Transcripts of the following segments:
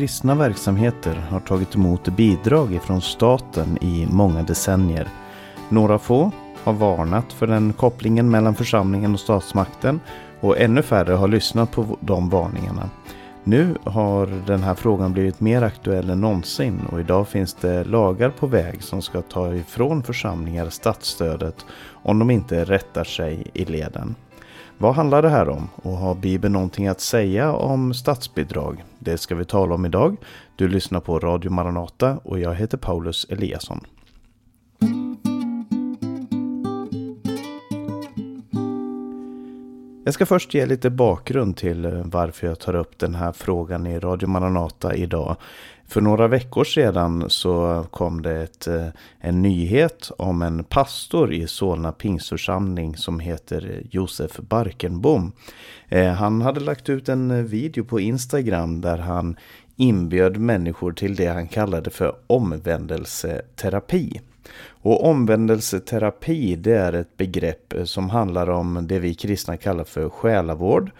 kristna verksamheter har tagit emot bidrag ifrån staten i många decennier. Några få har varnat för den kopplingen mellan församlingen och statsmakten och ännu färre har lyssnat på de varningarna. Nu har den här frågan blivit mer aktuell än någonsin och idag finns det lagar på väg som ska ta ifrån församlingar statsstödet om de inte rättar sig i leden. Vad handlar det här om och har Bibeln någonting att säga om statsbidrag? Det ska vi tala om idag. Du lyssnar på Radio Maranata och jag heter Paulus Eliasson. Jag ska först ge lite bakgrund till eh, varför jag tar upp den här frågan i Radio Maranata idag. För några veckor sedan så kom det ett, eh, en nyhet om en pastor i Solna pingstförsamling som heter Josef Barkenbom. Eh, han hade lagt ut en eh, video på Instagram där han inbjöd människor till det han kallade för omvändelseterapi. Och omvändelseterapi det är ett begrepp som handlar om det vi kristna kallar för själavård.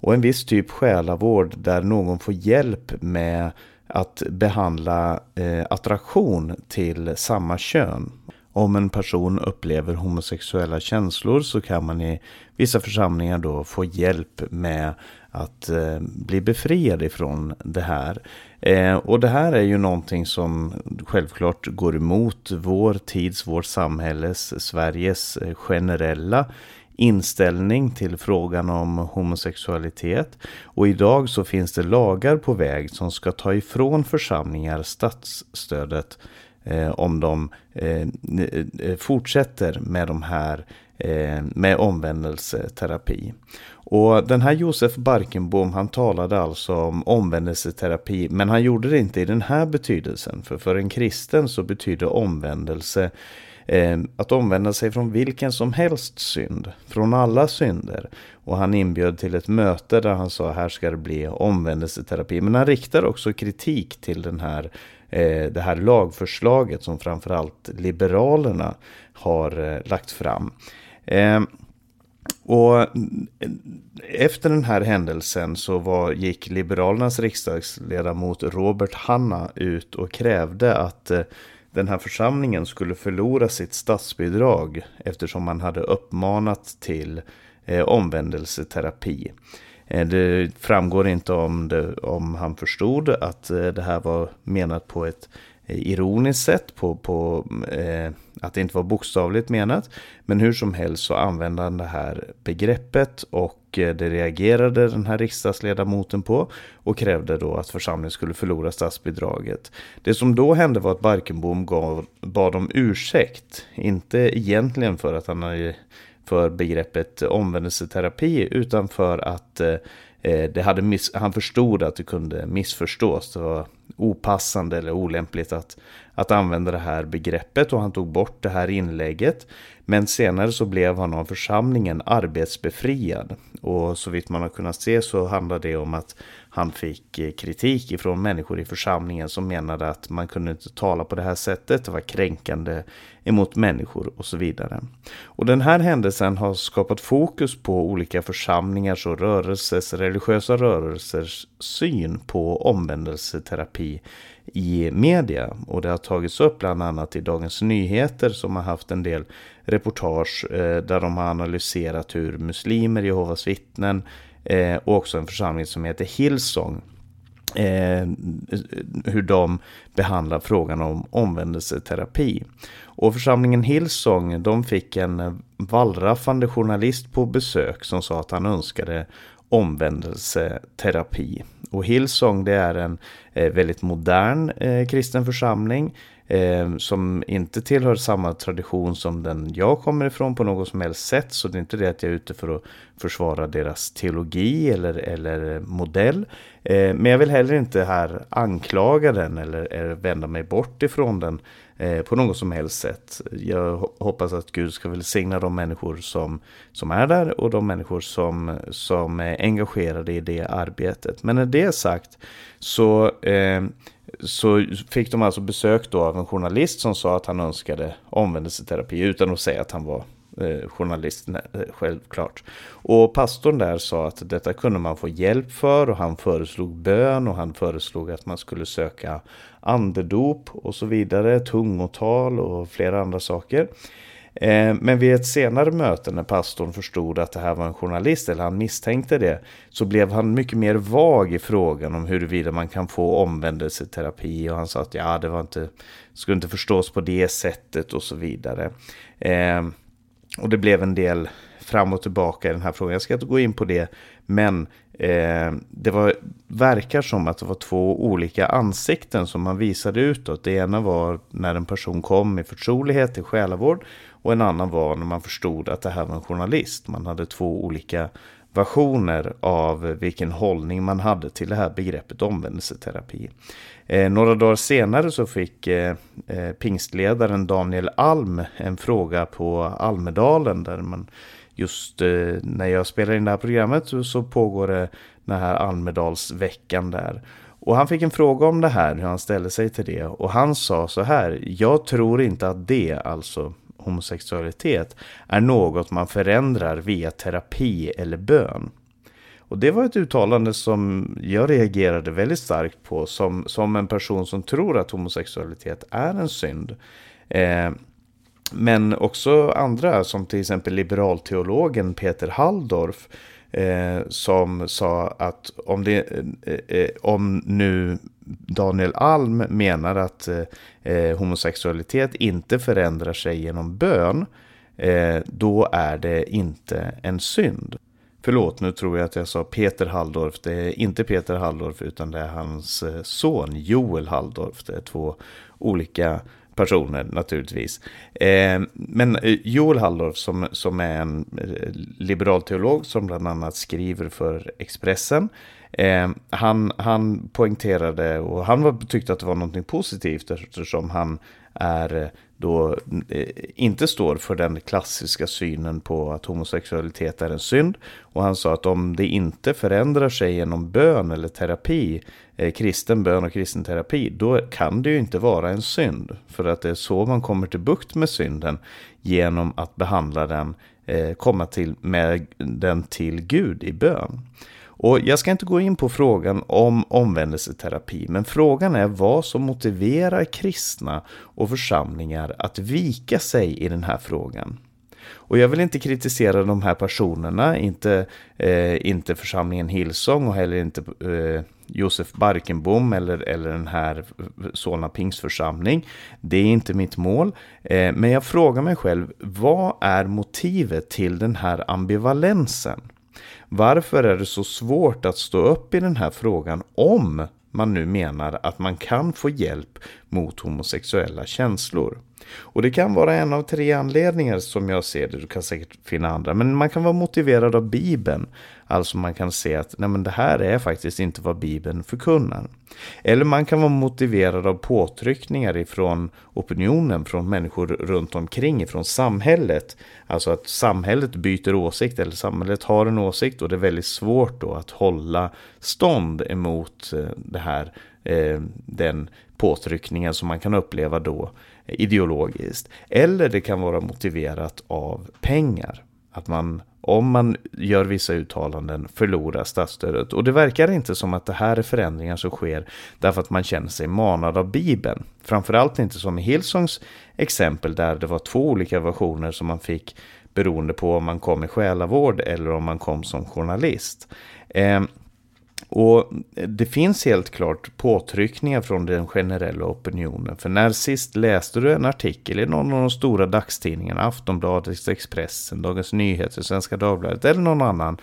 Och en viss typ själavård där någon får hjälp med att behandla eh, attraktion till samma kön. Om en person upplever homosexuella känslor så kan man i vissa församlingar då få hjälp med att eh, bli befriad ifrån det här. Eh, och det här är ju någonting som självklart går emot vår tids, vårt samhälles, Sveriges eh, generella inställning till frågan om homosexualitet. Och idag så finns det lagar på väg som ska ta ifrån församlingar statsstödet eh, om de eh, eh, fortsätter med de här eh, med omvändelseterapi. Och den här Josef Barkenbom han talade alltså om omvändelseterapi men han gjorde det inte i den här betydelsen. För för en kristen så betyder omvändelse eh, Eh, att omvända sig från vilken som helst synd, från alla synder. Och han inbjöd till ett möte där han sa här ska det bli omvändelseterapi. Men han riktar också kritik till den här, eh, det här lagförslaget som framförallt Liberalerna har eh, lagt fram. Och efter den här händelsen så var, gick Liberalernas riksdagsledamot Robert Hanna ut och krävde att eh, den här församlingen skulle förlora sitt statsbidrag eftersom man hade uppmanat till eh, omvändelseterapi. Eh, det framgår inte om, det, om han förstod att eh, det här var menat på ett eh, ironiskt sätt, på, på eh, att det inte var bokstavligt menat. Men hur som helst så använde han det här begreppet och Eh, det reagerade den här riksdagsledamoten på och krävde då att församlingen skulle förlora statsbidraget. Det som då hände var att Barkenbom gav, bad om ursäkt, inte egentligen för att han hade för begreppet omvändelseterapi utan för att eh, Eh, det hade miss, han förstod att det kunde missförstås. Det var opassande eller olämpligt att, att använda det här begreppet och han tog bort det här inlägget. Men senare så blev han av församlingen arbetsbefriad. Och så vitt man har kunnat se så handlar det om att han fick eh, kritik ifrån människor i församlingen som menade att man kunde inte tala på det här sättet. Det var kränkande emot människor och så vidare. Och den här händelsen har skapat fokus på olika församlingars och rörelsers, religiösa rörelsers syn på omvändelseterapi i media. Och det har tagits upp bland annat i Dagens Nyheter som har haft en del reportage eh, där de har analyserat hur muslimer, Jehovas vittnen eh, och också en församling som heter Hillsong Eh, hur de behandlar frågan om omvändelseterapi. Och församlingen Hillsong de fick en vallraffande journalist på besök som sa att han önskade omvändelseterapi. Och Hillsong det är en eh, väldigt modern eh, kristen församling eh, som inte tillhör samma tradition som den jag kommer ifrån på något som helst sätt. Så det är inte det att jag är ute för att försvara deras teologi eller, eller modell. Eh, men jag vill heller inte här anklaga den eller, eller vända mig bort ifrån den Eh, på något som helst sätt. Jag hoppas att Gud ska välsigna de människor som, som är där och de människor som, som är engagerade i det arbetet. Men när det är sagt så eh, så fick de alltså besök då av en journalist som sa att han önskade omvändelseterapi utan att säga att han var eh, journalist eh, självklart. Och pastorn där sa att detta kunde man få hjälp för och han föreslog bön och han föreslog att man skulle söka andedop och så vidare, tungotal och flera andra saker. Eh, men vid ett senare möte när pastorn förstod att det här var en journalist, eller han misstänkte det, så blev han mycket mer vag i frågan om huruvida man kan få omvändelseterapi. Och han sa att ja, det var inte, skulle inte förstås på det sättet och så vidare. Eh, och det blev en del fram och tillbaka i den här frågan. Jag ska inte gå in på det, men eh, det var, verkar som att det var två olika ansikten som man visade utåt. Det ena var när en person kom i förtrolighet till själavård och en annan var när man förstod att det här var en journalist. Man hade två olika versioner av vilken hållning man hade till det här begreppet omvändelseterapi. Eh, några dagar senare så fick eh, eh, pingstledaren Daniel Alm en fråga på Almedalen där man just eh, när jag spelar in det här programmet så, så pågår det den här Almedalsveckan där. Och han fick en fråga om det här, hur han ställde sig till det. Och han sa så här, jag tror inte att det, alltså homosexualitet är något man förändrar via terapi eller bön. Och det var ett uttalande som jag reagerade väldigt starkt på som, som en person som tror att homosexualitet är en synd. Eh, men också andra som till exempel liberalteologen Peter Halldorf eh, som sa att om, det, eh, eh om nu Daniel Alm menar att eh, eh, homosexualitet inte förändrar sig genom bön, eh, då är det inte en synd. Förlåt, nu tror jag att jag sa Peter Halldorf. Det är inte Peter Halldorf utan det är hans eh, son Joel Halldorf. Det är två olika personer naturligtvis. Eh, men eh, Joel Halldorf som, som är en eh, liberal teolog som bland annat skriver för Expressen Eh, han, han poängterade och han var, tyckte att det var något positivt eftersom han är eh, då eh, inte står för den klassiska synen på att homosexualitet är en synd. Och han sa att om det inte förändrar sig genom bön eller terapi, eh, kristen bön och kristen terapi, då kan det ju inte vara en synd. För att det är så man kommer till bukt med synden, genom att behandla den, eh, komma till, med den till Gud i bön. Och jag ska inte gå in på frågan om omvändelseterapi, men frågan är vad som motiverar kristna och församlingar att vika sig i den här frågan. Och jag vill inte kritisera de här personerna, inte, eh, inte församlingen Hillsong och heller inte eh, Josef Barkenbom eller, eller den här Solna Pingsförsamling. Det är inte mitt mål. Eh, men jag frågar mig själv, vad är motivet till den här ambivalensen? Varför är det så svårt att stå upp i den här frågan om man nu menar att man kan få hjälp mot homosexuella känslor? Och det kan vara en av tre anledningar som jag ser det. Du kan säkert finna andra. Men man kan vara motiverad av Bibeln. Alltså man kan se att nej men det här är faktiskt inte vad Bibeln förkunnar. Eller man kan vara motiverad av påtryckningar ifrån opinionen, från människor runt omkring, ifrån samhället. Alltså att samhället byter åsikt eller samhället har en åsikt och det är väldigt svårt då att hålla stånd emot eh, det här, Eh, den påtryckningen som man kan uppleva då ideologiskt. Eller det kan vara motiverat av pengar. Att man, om man gör vissa uttalanden, förlorar statsstödet. Och det verkar inte som att det här är förändringar som sker därför att man känner sig manad av Bibeln. Framförallt inte som i Hillsongs exempel där det var två olika versioner som man fick beroende på om man kom i själavård eller om man kom som journalist. Ehm, och det finns helt klart påtryckningar från den generella opinionen. För när sist läste du en artikel i någon av de stora dagstidningarna, Aftonbladet, Expressen, Dagens Nyheter, Svenska Dagbladet eller någon annan,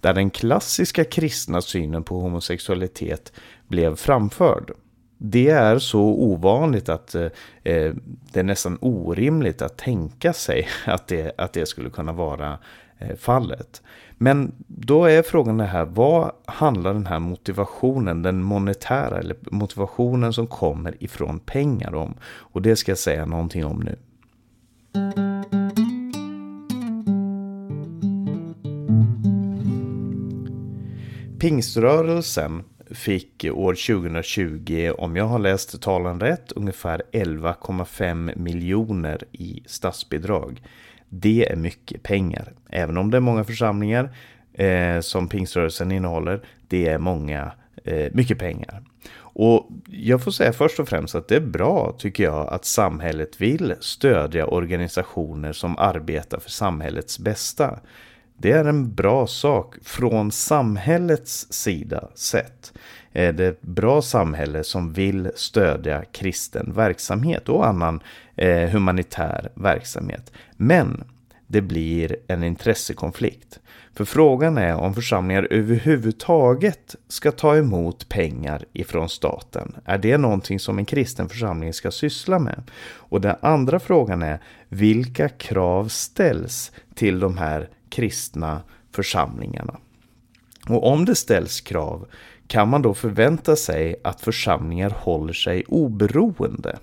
där den klassiska kristna synen på homosexualitet blev framförd. Det är så ovanligt att eh, det är nästan orimligt att tänka sig att det, att det skulle kunna vara eh, fallet. Men då är frågan det här, vad handlar den här motivationen, den monetära eller motivationen som kommer ifrån pengar om? Och det ska jag säga någonting om nu. Pingströrelsen fick år 2020, om jag har läst talen rätt, ungefär 11,5 miljoner i statsbidrag. Det är mycket pengar. Även om det är många församlingar eh, som pingströrelsen innehåller. Det är många, eh, mycket pengar. Och jag får säga först och främst att det är bra, tycker jag, att samhället vill stödja organisationer som arbetar för samhällets bästa. Det är en bra sak från samhällets sida sett. Är det ett bra samhälle som vill stödja kristen verksamhet och annan eh, humanitär verksamhet. Men det blir en intressekonflikt. För frågan är om församlingar överhuvudtaget ska ta emot pengar ifrån staten. Är det någonting som en kristen församling ska syssla med? Och den andra frågan är vilka krav ställs till de här kristna församlingarna? Och om det ställs krav, kan man då förvänta sig att församlingar håller sig oberoende?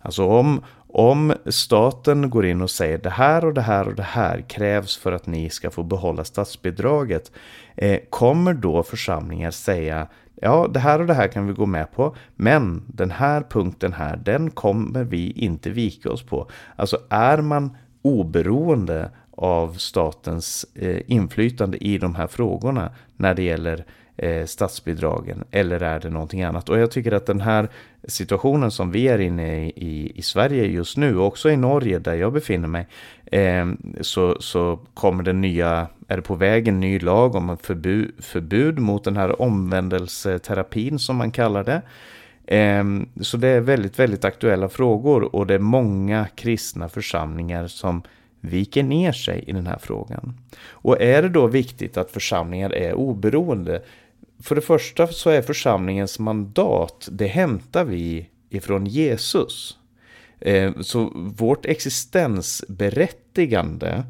Alltså om, om staten går in och säger det här och det här och det här krävs för att ni ska få behålla statsbidraget. Eh, kommer då församlingar säga ja det här och det här kan vi gå med på men den här punkten här den kommer vi inte vika oss på. Alltså är man oberoende av statens eh, inflytande i de här frågorna när det gäller Eh, statsbidragen eller är det någonting annat? Och jag tycker att den här situationen som vi är inne i, i, i Sverige just nu, och också i Norge där jag befinner mig, eh, så, så kommer den nya, är det på väg en ny lag om förbud, förbud mot den här omvändelseterapin som man kallar det. Ehm, så det är väldigt, väldigt aktuella frågor och det är många kristna församlingar som viker ner sig i den här frågan. Och är det då viktigt att församlingar är oberoende? För det första så är församlingens mandat, det hämtar vi ifrån Jesus. Eh, så vårt existensberättigande,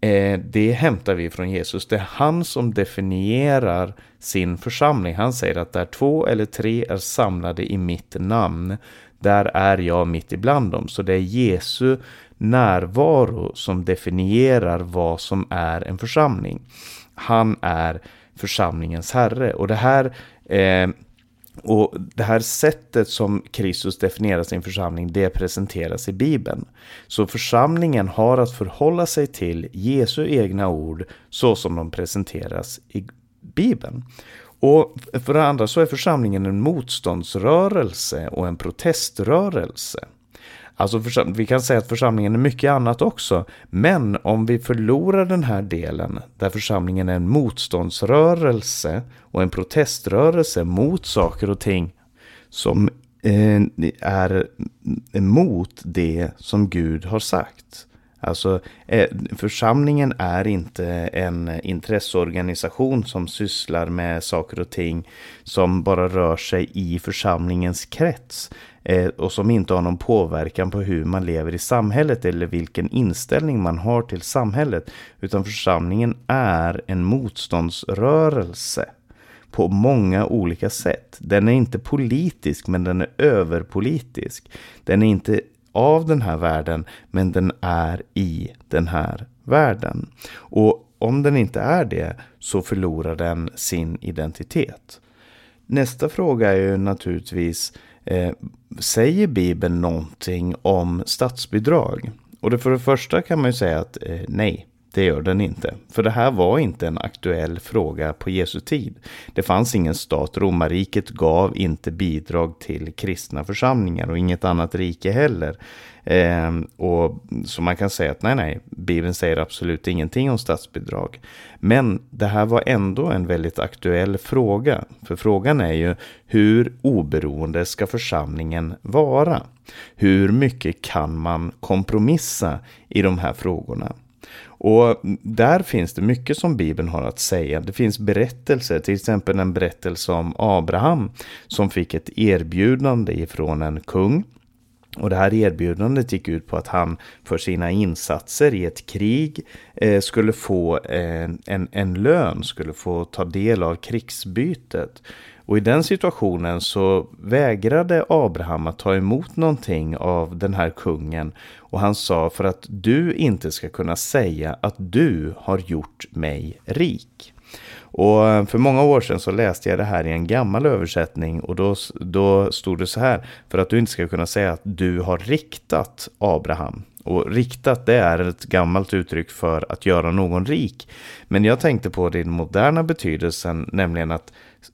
eh, det hämtar vi från Jesus. Det är han som definierar sin församling. Han säger att där två eller tre är samlade i mitt namn, där är jag mitt ibland dem. Så det är Jesu närvaro som definierar vad som är en församling. Han är församlingens herre. Och det här eh, och det här sättet som Kristus definierar sin församling, det presenteras i Bibeln. Så församlingen har att förhålla sig till Jesu egna ord så som de presenteras i Bibeln. Och för det andra så är församlingen en motståndsrörelse och en proteströrelse. Alltså vi kan säga att församlingen är mycket annat också. Men om vi förlorar den här delen där församlingen är en motståndsrörelse och en proteströrelse mot saker och ting som eh, är emot det som Gud har sagt. Alltså eh, församlingen är inte en intresseorganisation som sysslar med saker och ting som bara rör sig i församlingens krets eh, och som inte har någon påverkan på hur man lever i samhället eller vilken inställning man har till samhället. Utan församlingen är en motståndsrörelse på många olika sätt. Den är inte politisk men den är överpolitisk. Den är inte av den här världen, men den är i den här världen. Och om den inte är det så förlorar den sin identitet. Nästa fråga är ju naturligtvis, eh, säger Bibeln någonting om statsbidrag? Och det för det första kan man ju säga att eh, nej, det gör den inte. För det här var inte en aktuell fråga på Jesu tid. Det fanns ingen stat. Romarriket gav inte bidrag till kristna församlingar och inget annat rike heller. Eh, och Så man kan säga att nej, nej, Bibeln säger absolut ingenting om statsbidrag. Men det här var ändå en väldigt aktuell fråga. För frågan är ju hur oberoende ska församlingen vara? Hur mycket kan man kompromissa i de här frågorna? Och där finns det mycket som Bibeln har att säga. Det finns berättelser, till exempel en berättelse om Abraham som fick ett erbjudande ifrån en kung. Och det här erbjudandet gick ut på att han för sina insatser i ett krig eh, skulle få en, en, en lön, skulle få ta del av krigsbytet. Och i den situationen så vägrade Abraham att ta emot någonting av den här kungen. Och han sa för att du inte ska kunna säga att du har gjort mig rik. Och eh, för många år sedan så läste jag det här i en gammal översättning och då, då stod det så här. För att du inte ska kunna säga att du har riktat Abraham. Och riktat det är ett gammalt uttryck för att göra någon rik. Men jag tänkte på den moderna betydelsen, nämligen att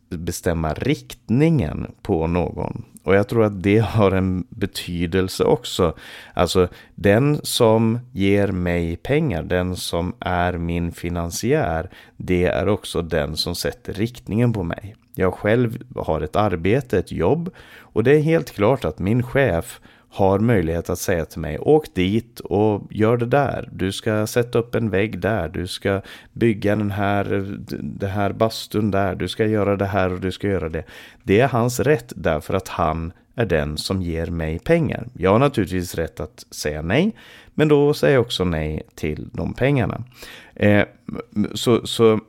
bestämma riktningen på någon. Och jag tror att det har en betydelse också. Alltså den som ger mig pengar, den som är min finansiär, det är också den som sätter riktningen på mig. Jag själv har ett arbete, ett jobb och det är helt klart att min chef har möjlighet att säga till mig åk dit och gör det där. Du ska sätta upp en vägg där. Du ska bygga den här, den här bastun där. Du ska göra det här och du ska göra det. Det är hans rätt därför att han är den som ger mig pengar. Jag har naturligtvis rätt att säga nej, men då säger jag också nej till de pengarna. Eh, så, så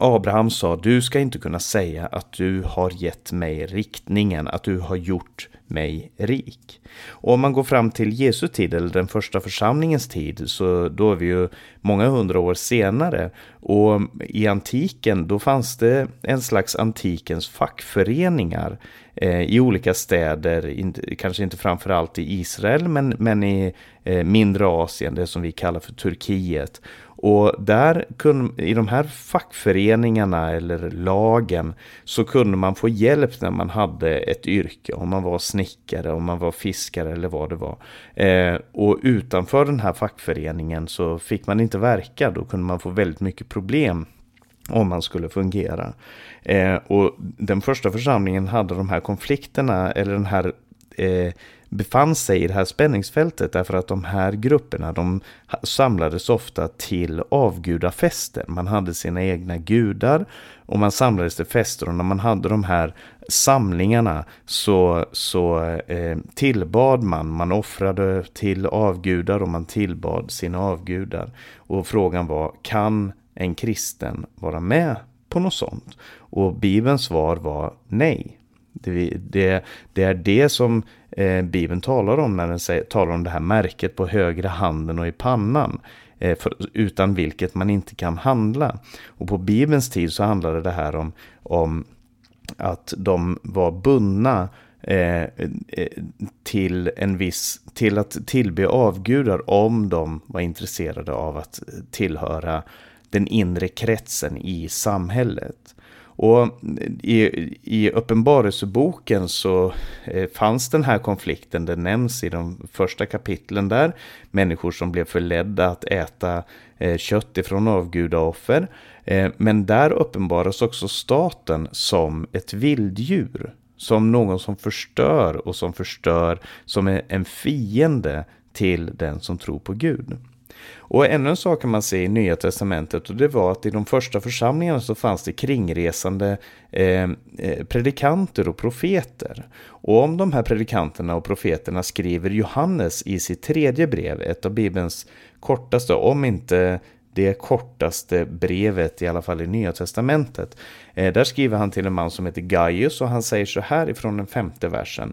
Abraham sa, du ska inte kunna säga att du har gett mig riktningen, att du har gjort mig rik. Och om man går fram till Jesu tid, eller den första församlingens tid, så då är vi ju många hundra år senare. Och i antiken, då fanns det en slags antikens fackföreningar eh, i olika städer, in, kanske inte framförallt i Israel, men, men i eh, mindre Asien, det som vi kallar för Turkiet. Och där kunde, i de här fackföreningarna eller lagen så kunde man få hjälp när man hade ett yrke. Om man var snickare, om man var fiskare eller vad det var. Eh, och utanför den här fackföreningen så fick man inte verka. Då kunde man få väldigt mycket problem om man skulle fungera. Eh, och den första församlingen hade de här konflikterna eller den här eh, befann sig i det här spänningsfältet därför att de här grupperna de samlades ofta till avgudafester. Man hade sina egna gudar och man samlades till fester och när man hade de här samlingarna så, så eh, tillbad man, man offrade till avgudar och man tillbad sina avgudar. Och frågan var, kan en kristen vara med på något sånt? Och Bibelns svar var nej. Det, det, det är det som eh, Bibeln talar om när den säger, talar om det här märket på högra handen och i pannan. Eh, för, utan vilket man inte kan handla. Och på Bibelns tid så handlade det här om, om att de var bundna eh, eh till en viss, till att tillbe avgudar om de var intresserade av att tillhöra den inre kretsen i samhället. Och i, i Uppenbarelseboken så eh, fanns den här konflikten, den nämns i de första kapitlen där. Människor som blev förledda att äta eh, kött ifrån avgudaoffer. Eh, men där uppenbaras också staten som ett vilddjur. Som någon som förstör och som förstör som en fiende till den som tror på Gud. Och ännu en sak kan man se i Nya Testamentet och det var att i de första församlingarna så fanns det kringresande eh, eh, predikanter och profeter. Och om de här predikanterna och profeterna skriver Johannes i sitt tredje brev, ett av Bibelns kortaste, om inte det kortaste brevet, i alla fall i Nya Testamentet. Eh, där skriver han till en man som heter Gaius och han säger så här ifrån den femte versen.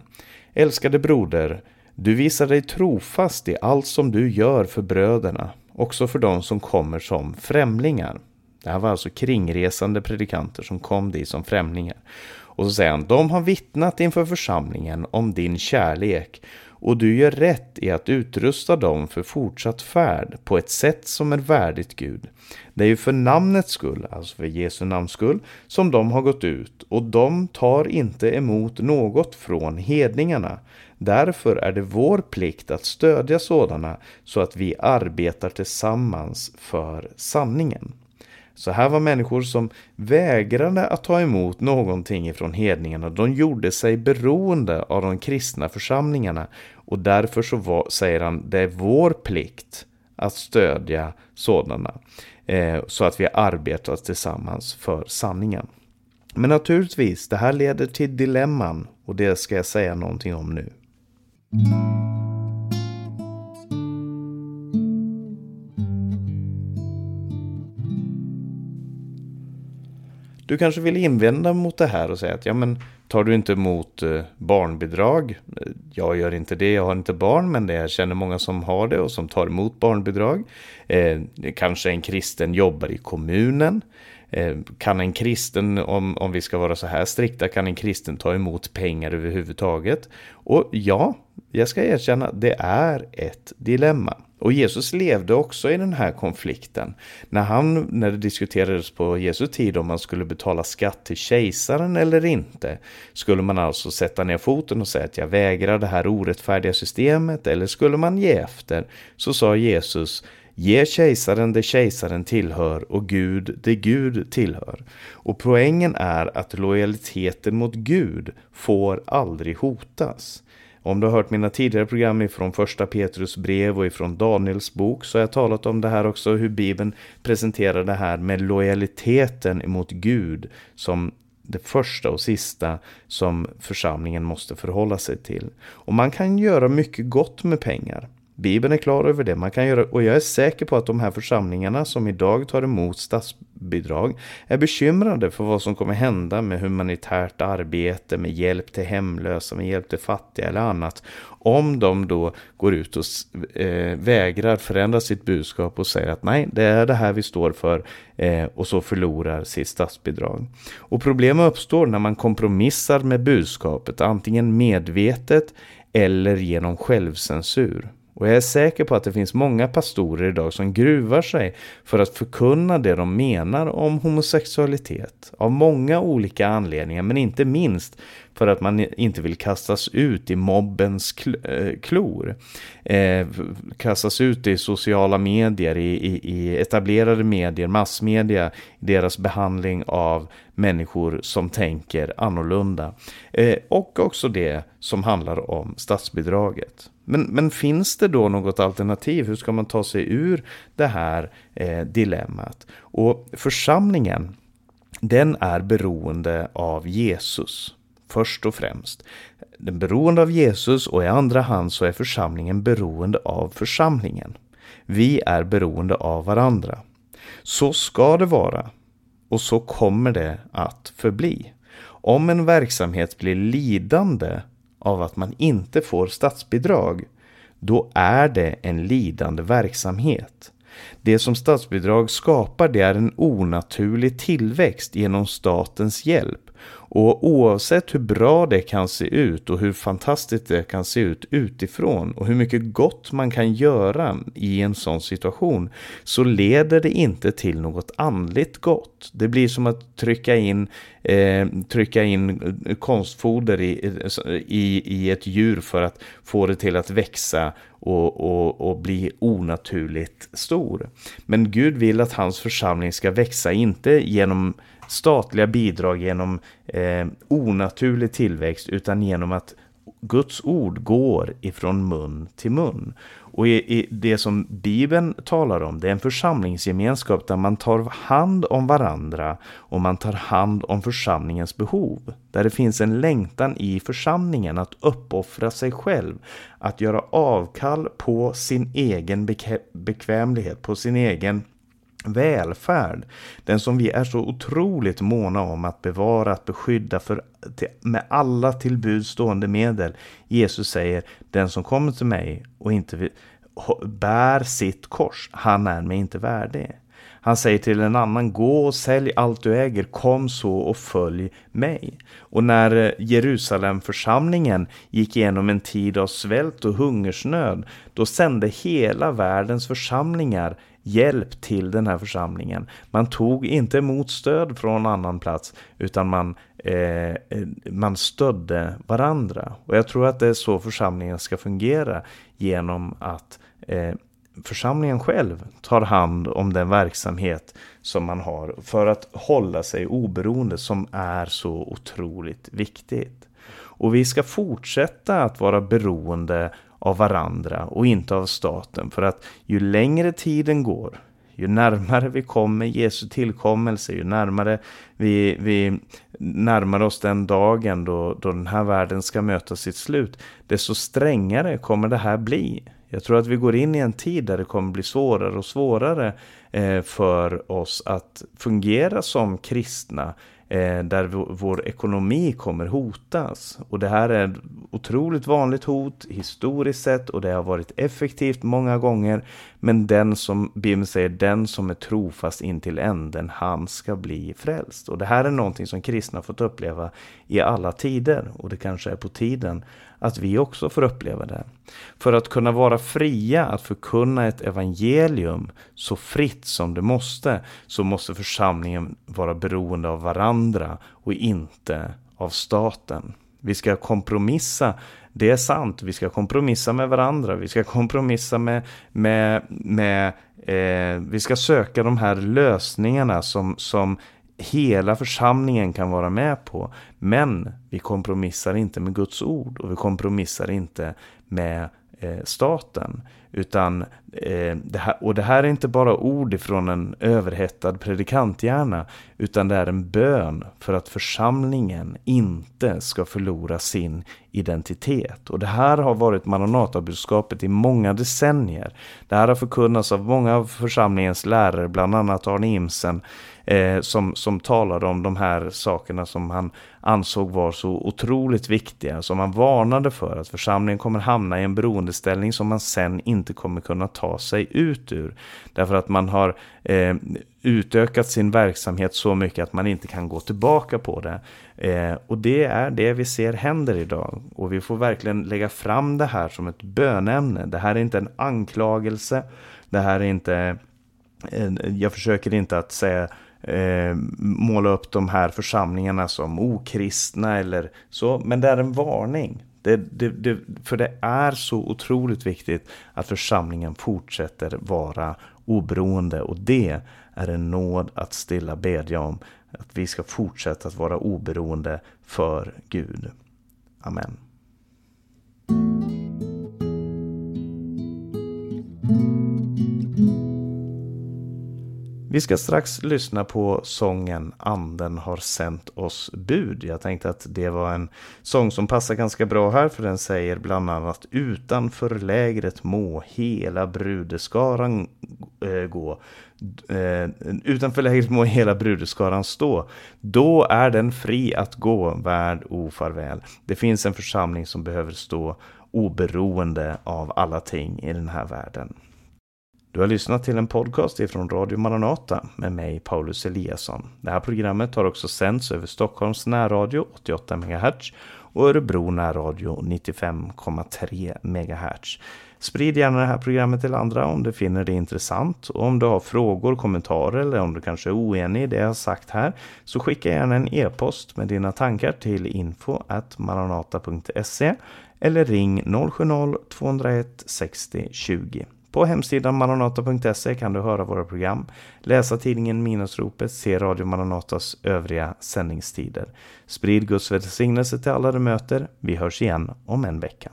Älskade broder, du visar dig trofast i allt som du gör för bröderna, också för de som kommer som främlingar. Det här var alltså kringresande predikanter som kom dit som främlingar. Och så säger han, de har vittnat inför församlingen om din kärlek och du gör rätt i att utrusta dem för fortsatt färd på ett sätt som är värdigt Gud. Det är ju för namnets skull, alltså för Jesu namns skull, som de har gått ut och de tar inte emot något från hedningarna. Därför är det vår plikt att stödja sådana så att vi arbetar tillsammans för sanningen. Så här var människor som vägrade att ta emot någonting ifrån hedningarna. De gjorde sig beroende av de kristna församlingarna. Och därför så var, säger han, det är vår plikt att stödja sådana. Eh, så att vi arbetar tillsammans för sanningen. Men naturligtvis, det här leder till dilemman och det ska jag säga någonting om nu. Du kanske vill invända mot det här och säga att ja men tar du inte emot eh, barnbidrag? Jag gör inte det, jag har inte barn men det jag känner många som har det och som tar emot barnbidrag. Eh, kanske en kristen jobbar i kommunen. Eh, kan en kristen, om, om vi ska vara så här strikta, kan en kristen ta emot pengar överhuvudtaget? Och ja, jag ska erkänna, det är ett dilemma. Och Jesus levde också i den här konflikten. När, han, när det diskuterades på Jesu tid om man skulle betala skatt till kejsaren eller inte, skulle man alltså sätta ner foten och säga att jag vägrar det här orättfärdiga systemet, eller skulle man ge efter? Så sa Jesus, Ge kejsaren det kejsaren tillhör och Gud det Gud tillhör. Och poängen är att lojaliteten mot Gud får aldrig hotas. Om du har hört mina tidigare program ifrån första Petrus brev och ifrån Daniels bok så har jag talat om det här också, hur Bibeln presenterar det här med lojaliteten mot Gud som det första och sista som församlingen måste förhålla sig till. Och man kan göra mycket gott med pengar. Bibeln är klar över det. Man kan göra, och jag är säker på att de här församlingarna som idag tar emot statsbidrag är bekymrade för vad som kommer hända med humanitärt arbete, med hjälp till hemlösa, med hjälp till fattiga eller annat. Om de då går ut och eh, vägrar förändra sitt budskap och säger att nej, det är det här vi står för eh, och så förlorar sitt statsbidrag. Och problem uppstår när man kompromissar med budskapet, antingen medvetet eller genom självcensur. Och jag är säker på att det finns många pastorer idag som gruvar sig för att förkunna det de menar om homosexualitet. Av många olika anledningar, men inte minst för att man inte vill kastas ut i mobbens kl eh, klor. Eh, kastas ut i sociala medier, i, i, i etablerade medier, massmedia, deras behandling av människor som tänker annorlunda. Eh, och också det som handlar om statsbidraget. Men, men finns det då något alternativ? Hur ska man ta sig ur det här eh, dilemmat? Och församlingen, den är beroende av Jesus först och främst. Den beroende av Jesus och i andra hand så är församlingen beroende av församlingen. Vi är beroende av varandra. Så ska det vara och så kommer det att förbli. Om en verksamhet blir lidande av att man inte får statsbidrag, då är det en lidande verksamhet. Det som statsbidrag skapar det är en onaturlig tillväxt genom statens hjälp och oavsett hur bra det kan se ut och hur fantastiskt det kan se ut utifrån och hur mycket gott man kan göra i en sån situation så leder det inte till något andligt gott. Det blir som att trycka in, eh, trycka in konstfoder i, i, i ett djur för att få det till att växa och, och, och bli onaturligt stor. Men Gud vill att hans församling ska växa, inte genom statliga bidrag genom eh, onaturlig tillväxt utan genom att Guds ord går ifrån mun till mun. Och i, i det som Bibeln talar om, det är en församlingsgemenskap där man tar hand om varandra och man tar hand om församlingens behov. Där det finns en längtan i församlingen att uppoffra sig själv, att göra avkall på sin egen bekvämlighet, på sin egen välfärd. Den som vi är så otroligt måna om att bevara, att beskydda för, med alla tillbud stående medel. Jesus säger, den som kommer till mig och inte bär sitt kors, han är mig inte värdig. Han säger till en annan, gå och sälj allt du äger, kom så och följ mig. Och när eh, Jerusalemförsamlingen gick igenom en tid av svält och hungersnöd, då sände hela världens församlingar hjälp till den här församlingen. Man tog inte emot stöd från annan plats utan man, eh, eh, man stödde varandra. Och jag tror att det är så församlingen ska fungera genom att eh, församlingen själv tar hand om den verksamhet som man har för att hålla sig oberoende som är så otroligt viktigt. Och vi ska fortsätta att vara beroende av varandra och inte av staten. För att ju längre tiden går, ju närmare vi kommer Jesu tillkommelse, ju närmare vi, vi närmar oss den dagen då, då den här världen ska möta sitt slut, desto strängare kommer det här bli. Jag tror att vi går in i en tid där det kommer bli svårare och svårare eh, för oss att fungera som kristna Eh, där vår ekonomi kommer hotas. Och det här är ett otroligt vanligt hot historiskt sett och det har varit effektivt många gånger. Men den som, Bibeln säger, den som är trofast in till änden, han ska bli frälst. Och det här är någonting som kristna fått uppleva i alla tider. Och det kanske är på tiden att vi också får uppleva det. För att kunna vara fria att förkunna ett evangelium så fritt som det måste, så måste församlingen vara beroende av varandra och inte av staten. Vi ska kompromissa, det är sant, vi ska kompromissa med varandra, vi ska kompromissa med, med, med eh, vi ska söka de här lösningarna som, som hela församlingen kan vara med på. Men vi kompromissar inte med Guds ord och vi kompromissar inte med Eh, staten. Utan, eh, det här, och det här är inte bara ord ifrån en överhettad predikanthjärna, utan det är en bön för att församlingen inte ska förlora sin identitet. Och det här har varit Maranata-budskapet i många decennier. Det här har förkunnats av många av församlingens lärare, bland annat Arne Imsen, eh, som, som talade om de här sakerna som han ansåg var så otroligt viktiga, som han varnade för att församlingen kommer hamna i en beroendeställning som man sen inte kommer kunna ta sig ut ur. Därför att man har eh, utökat sin verksamhet så mycket att man inte kan gå tillbaka på det. Eh, och det är det vi ser händer idag. Och vi får verkligen lägga fram det här som ett bönämne. Det här är inte en anklagelse. Det här är inte jag försöker inte att säga eh, måla upp de här församlingarna som okristna eller så. Men det är en varning. Det, det, det, för det är så otroligt viktigt att församlingen fortsätter vara oberoende. Och det är en nåd att stilla bedja om. Att vi ska fortsätta att vara oberoende för Gud. Amen. Vi ska strax lyssna på sången Anden har sänt oss bud. Jag tänkte att det var en sång som passar ganska bra här för den säger bland annat Utanför lägret må hela brudeskaran eh, gå. Eh, utanför lägret må hela brudeskaran stå. Då är den fri att gå, värld ofarväl. Det finns en församling som behöver stå oberoende av alla ting i den här världen. Du har lyssnat till en podcast ifrån Radio Maranata med mig Paulus Eliasson. Det här programmet har också sänds över Stockholms närradio 88 MHz och Örebro närradio 95,3 MHz. Sprid gärna det här programmet till andra om du finner det intressant. Och om du har frågor, kommentarer eller om du kanske är oenig i det jag har sagt här så skicka gärna en e-post med dina tankar till info.maranata.se eller ring 070-201 60 20. På hemsidan maranata.se kan du höra våra program, läsa tidningen Minusropet, se Radio Maranatas övriga sändningstider. Sprid Guds välsignelse till alla du möter. Vi hörs igen om en vecka.